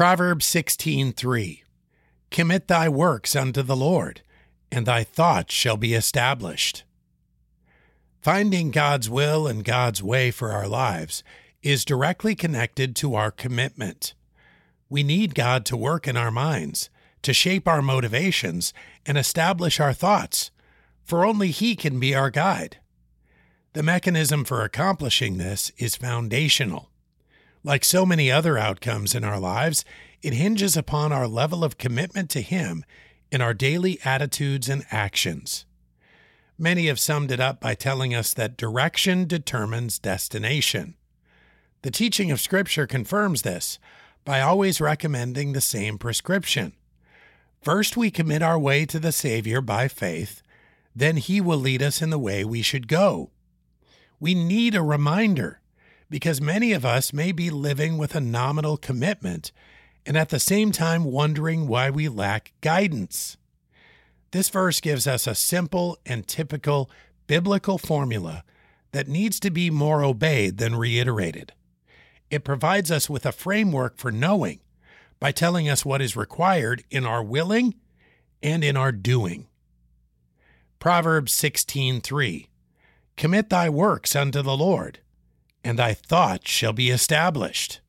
Proverbs 16:3 Commit thy works unto the Lord, and thy thoughts shall be established. Finding God's will and God's way for our lives is directly connected to our commitment. We need God to work in our minds, to shape our motivations, and establish our thoughts, for only He can be our guide. The mechanism for accomplishing this is foundational. Like so many other outcomes in our lives, it hinges upon our level of commitment to Him in our daily attitudes and actions. Many have summed it up by telling us that direction determines destination. The teaching of Scripture confirms this by always recommending the same prescription. First, we commit our way to the Savior by faith, then He will lead us in the way we should go. We need a reminder because many of us may be living with a nominal commitment and at the same time wondering why we lack guidance. This verse gives us a simple and typical biblical formula that needs to be more obeyed than reiterated. It provides us with a framework for knowing by telling us what is required in our willing and in our doing. Proverbs 16:3 Commit thy works unto the Lord and thy thought shall be established.